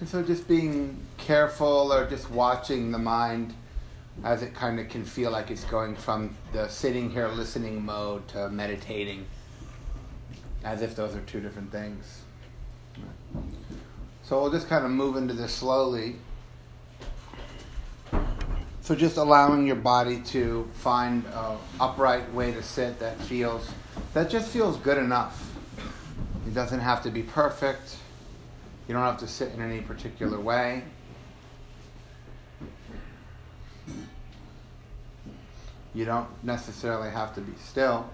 And so just being careful or just watching the mind as it kind of can feel like it's going from the sitting here listening mode to meditating, as if those are two different things. So we'll just kind of move into this slowly. So just allowing your body to find an upright way to sit that feels that just feels good enough. It doesn't have to be perfect. You don't have to sit in any particular way. You don't necessarily have to be still.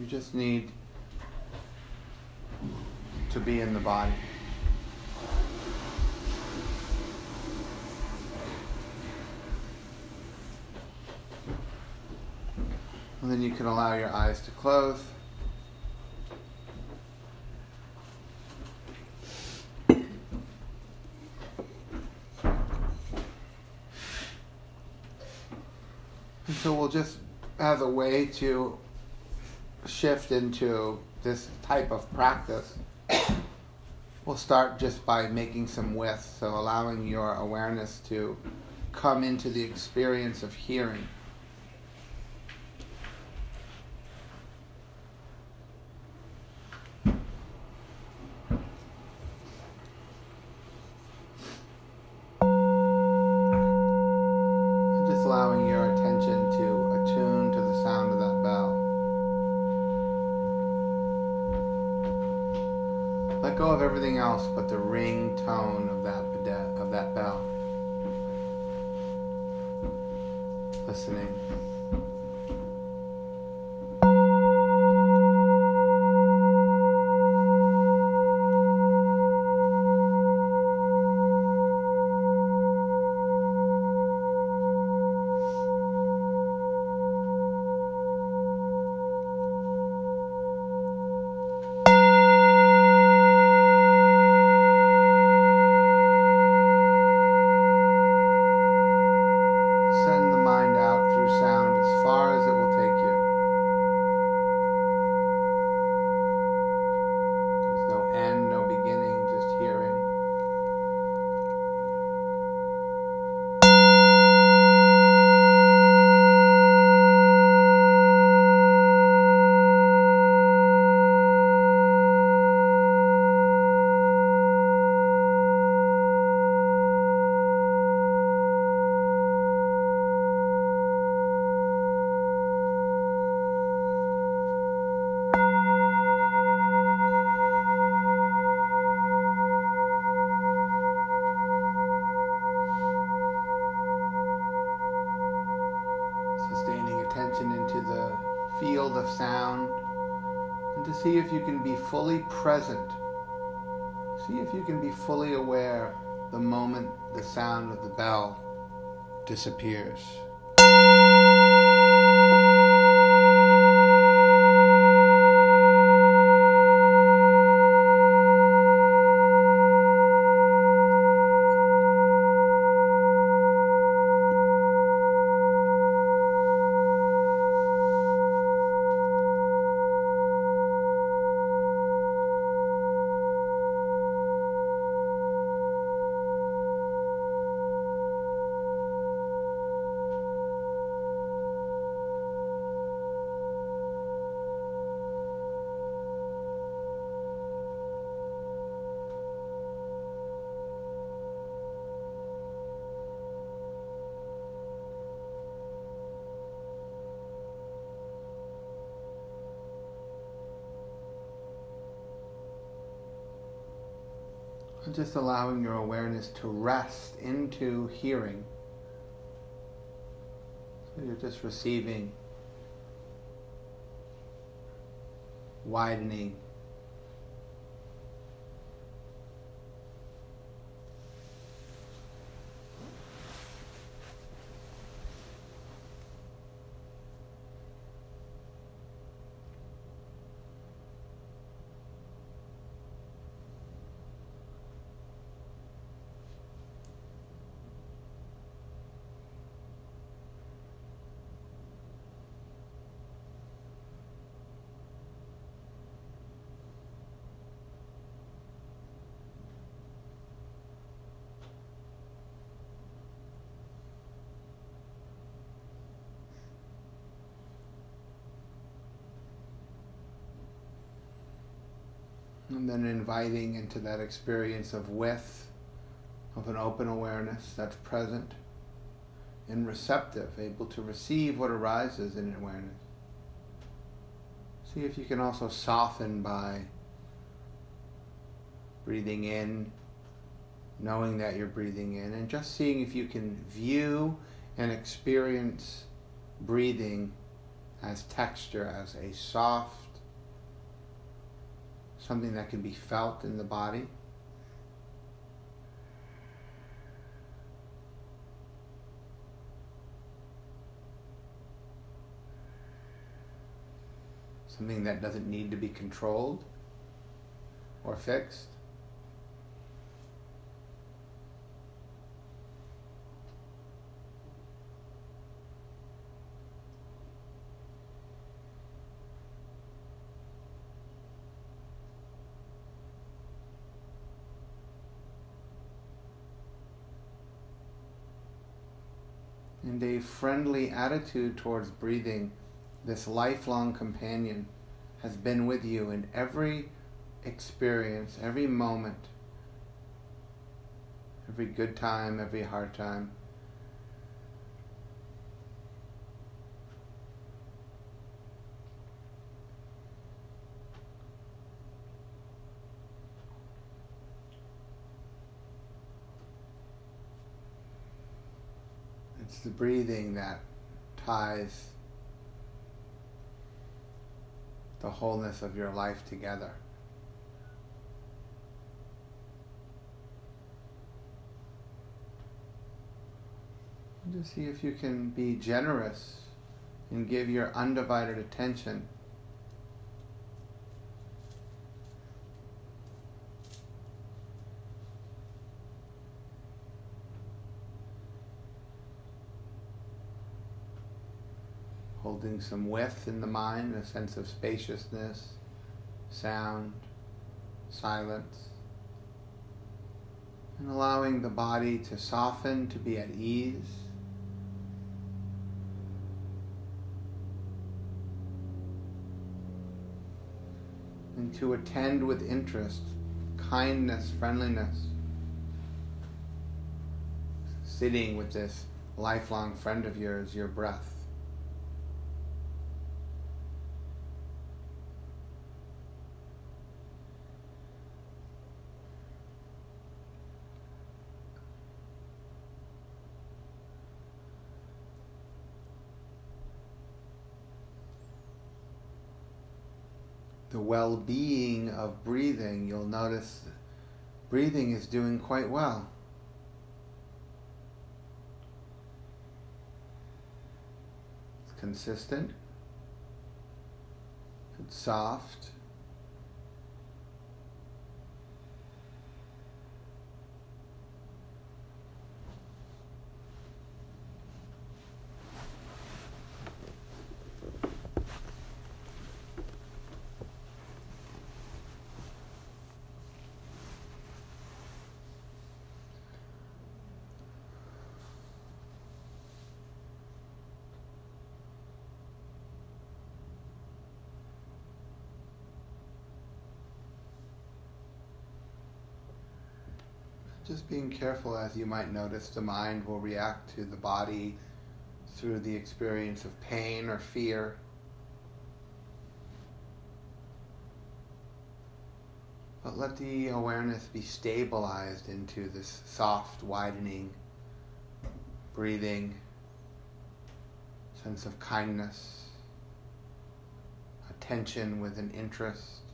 You just need to be in the body. And then you can allow your eyes to close. And so we'll just, to shift into this type of practice, we'll start just by making some width. So allowing your awareness to come into the experience of hearing. Just allowing your attention to attune to the sound of that bell. Go of everything else but the ring tone of that of that bell. Listening. Fully present. See if you can be fully aware the moment the sound of the bell disappears. Just allowing your awareness to rest into hearing. So you're just receiving, widening. And then inviting into that experience of width, of an open awareness that's present and receptive, able to receive what arises in awareness. See if you can also soften by breathing in, knowing that you're breathing in, and just seeing if you can view and experience breathing as texture, as a soft, something that can be felt in the body. Something that doesn't need to be controlled or fixed. and a friendly attitude towards breathing, this lifelong companion, has been with you in every experience, every moment, every good time, every hard time. It's the breathing that ties the wholeness of your life together. Just see if you can be generous and give your undivided attention some width in the mind, a sense of spaciousness, sound, silence, and allowing the body to soften, to be at ease. And to attend with interest, kindness, friendliness, sitting with this lifelong friend of yours, your breath. the well being of breathing, you'll notice breathing is doing quite well. It's consistent, it's soft. Being careful as you might notice the mind will react to the body through the experience of pain or fear. But let the awareness be stabilized into this soft, widening breathing, sense of kindness, attention with an interest.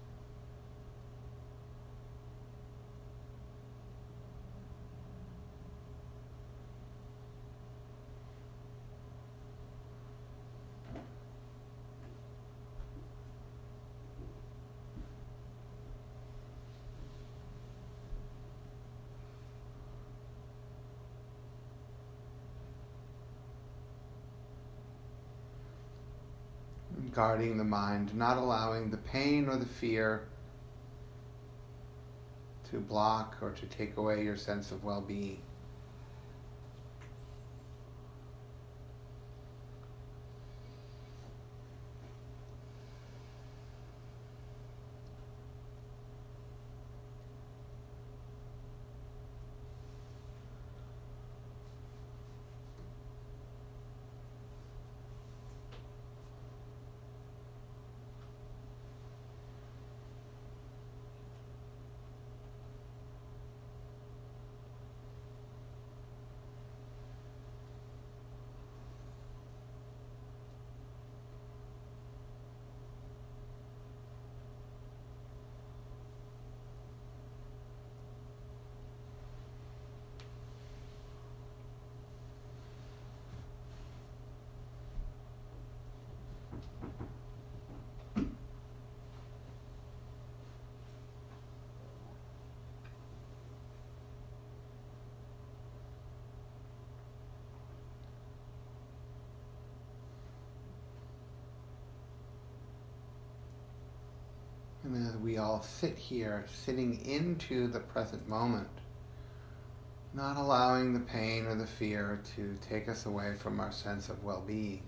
Guarding the mind, not allowing the pain or the fear to block or to take away your sense of well being. As we all sit here, sitting into the present moment, not allowing the pain or the fear to take us away from our sense of well being.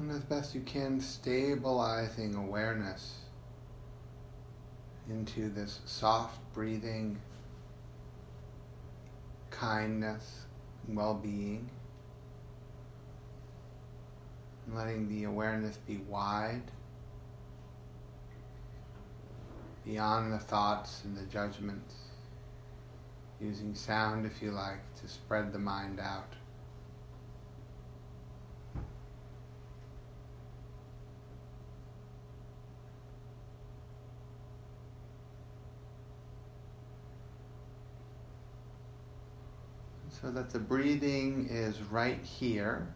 And as best you can, stabilizing awareness into this soft breathing, kindness, well being. Letting the awareness be wide, beyond the thoughts and the judgments. Using sound, if you like, to spread the mind out. So that the breathing is right here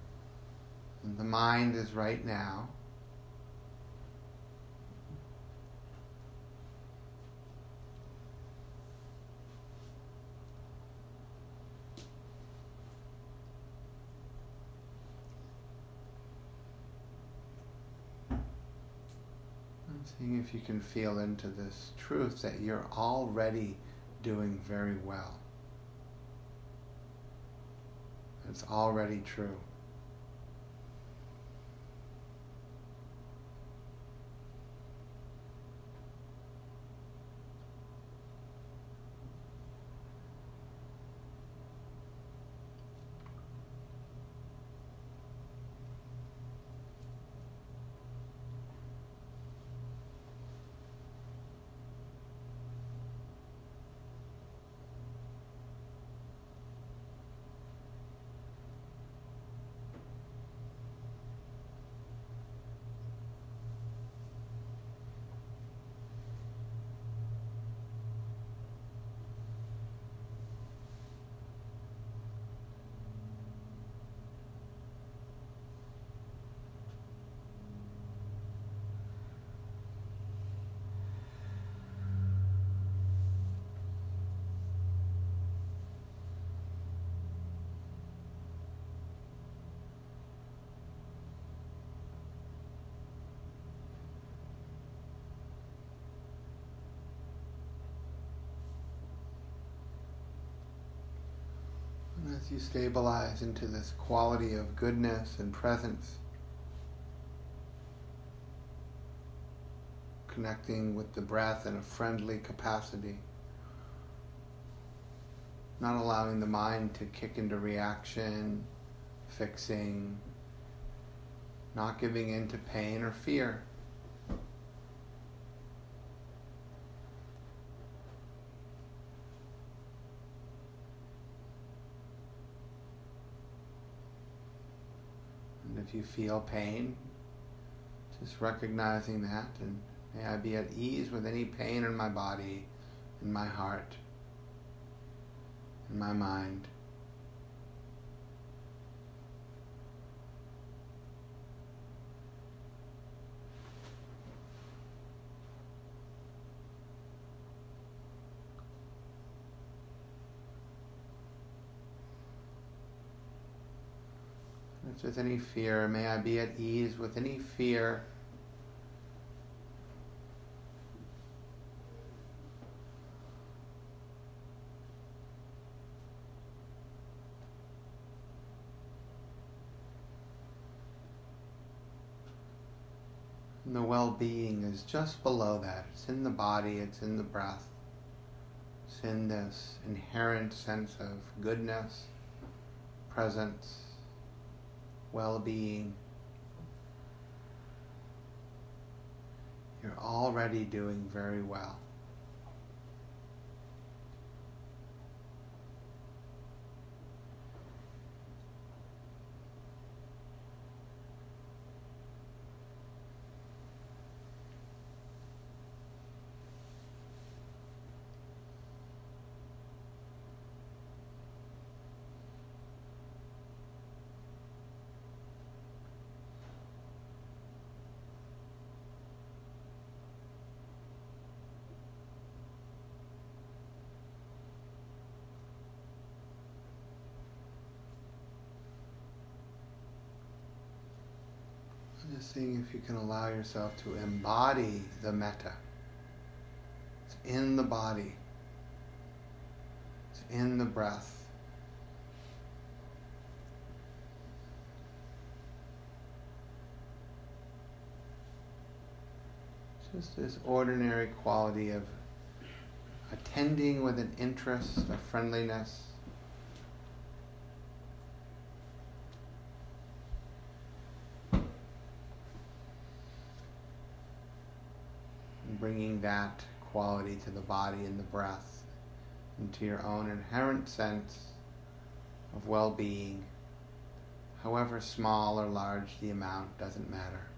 and the mind is right now. I'm seeing if you can feel into this truth that you're already doing very well. It's already true. As you stabilize into this quality of goodness and presence, connecting with the breath in a friendly capacity, not allowing the mind to kick into reaction, fixing, not giving in to pain or fear. If you feel pain, just recognizing that, and may I be at ease with any pain in my body, in my heart, in my mind. There's any fear, may I be at ease with any fear. And the well being is just below that. It's in the body, it's in the breath, it's in this inherent sense of goodness, presence, well being. You're already doing very well. Just seeing if you can allow yourself to embody the metta. It's in the body. It's in the breath. Just this ordinary quality of attending with an interest, a friendliness. Bringing that quality to the body and the breath, into your own inherent sense of well being, however small or large the amount, doesn't matter.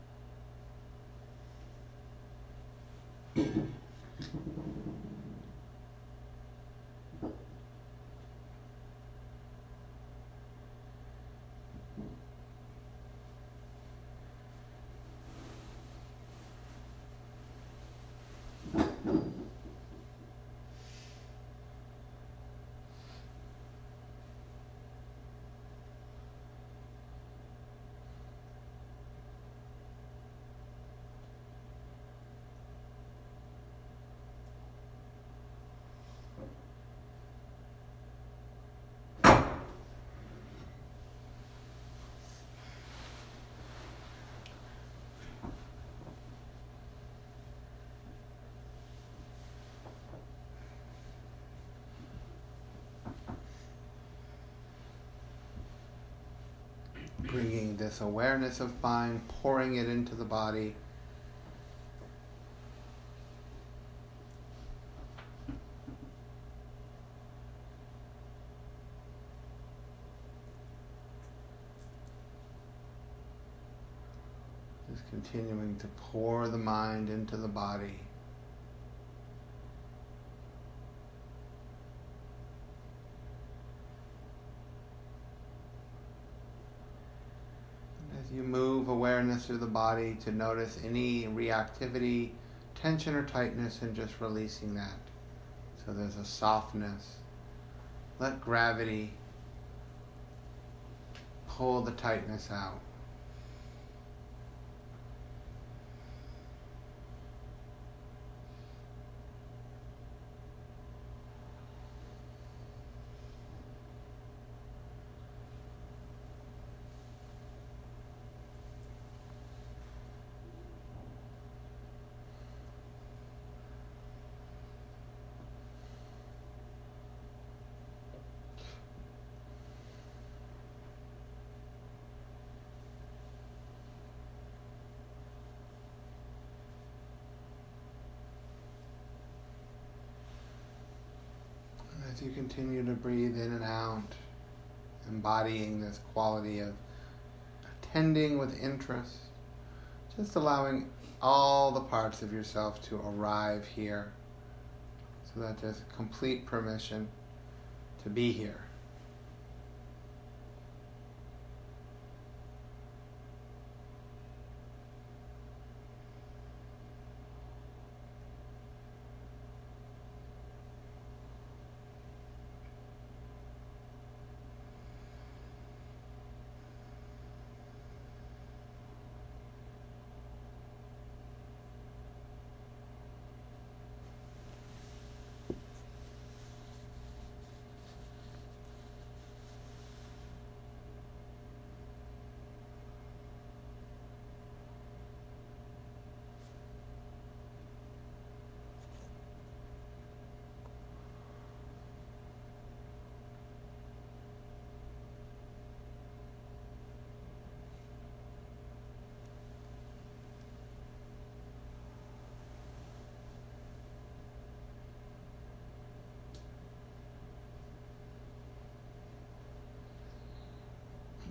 This awareness of mind, pouring it into the body. Just continuing to pour the mind into the body. You move awareness through the body to notice any reactivity, tension or tightness, and just releasing that. So there's a softness. Let gravity pull the tightness out. as you continue to breathe in and out, embodying this quality of attending with interest, just allowing all the parts of yourself to arrive here. So that there's complete permission to be here.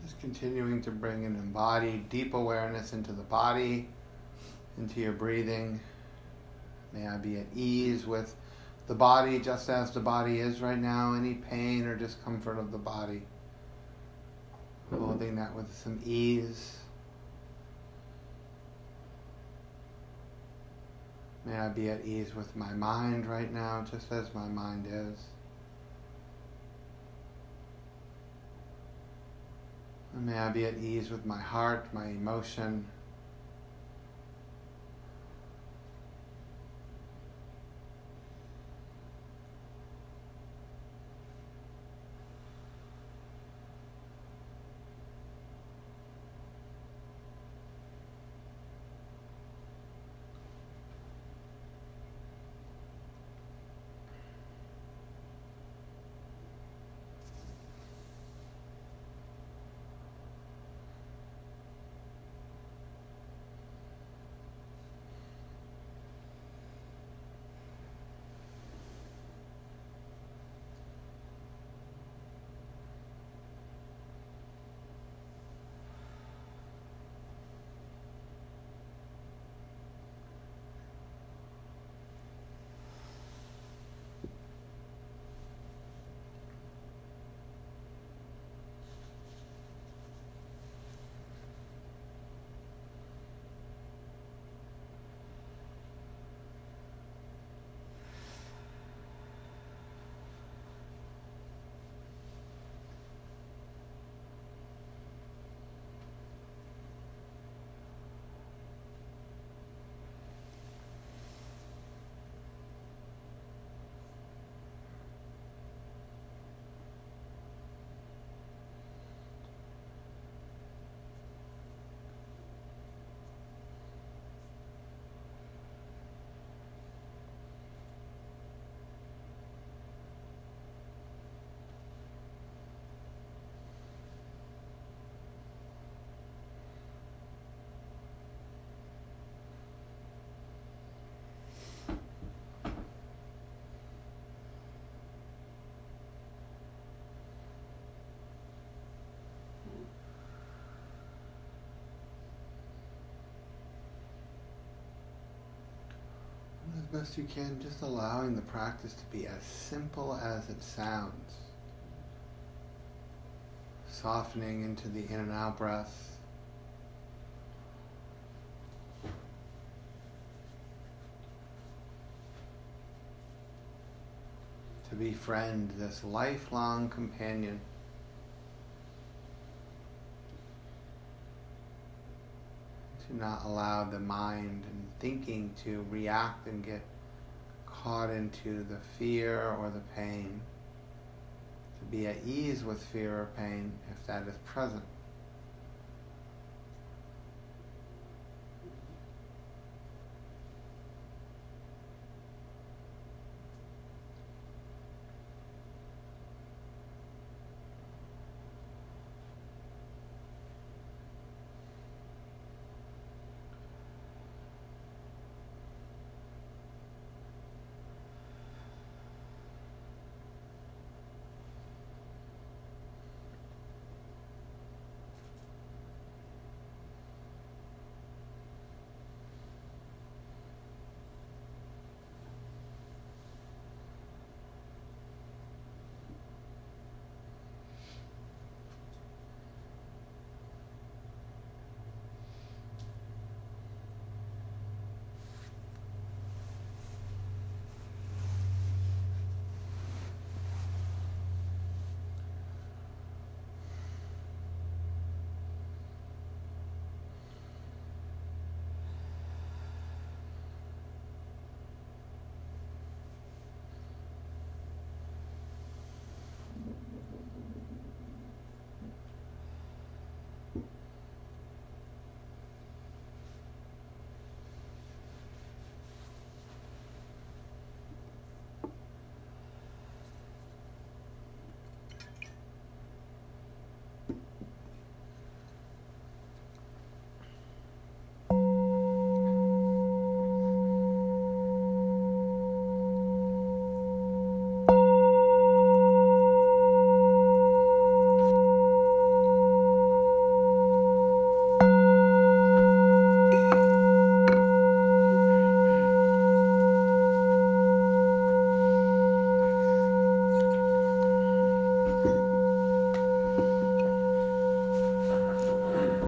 Just continuing to bring an embodied, deep awareness into the body, into your breathing. May I be at ease with the body just as the body is right now, any pain or discomfort of the body. Holding that with some ease. May I be at ease with my mind right now, just as my mind is. May I be at ease with my heart, my emotion. Best you can, just allowing the practice to be as simple as it sounds. Softening into the in and out breath. To befriend this lifelong companion. to not allow the mind and thinking to react and get caught into the fear or the pain. To be at ease with fear or pain if that is present.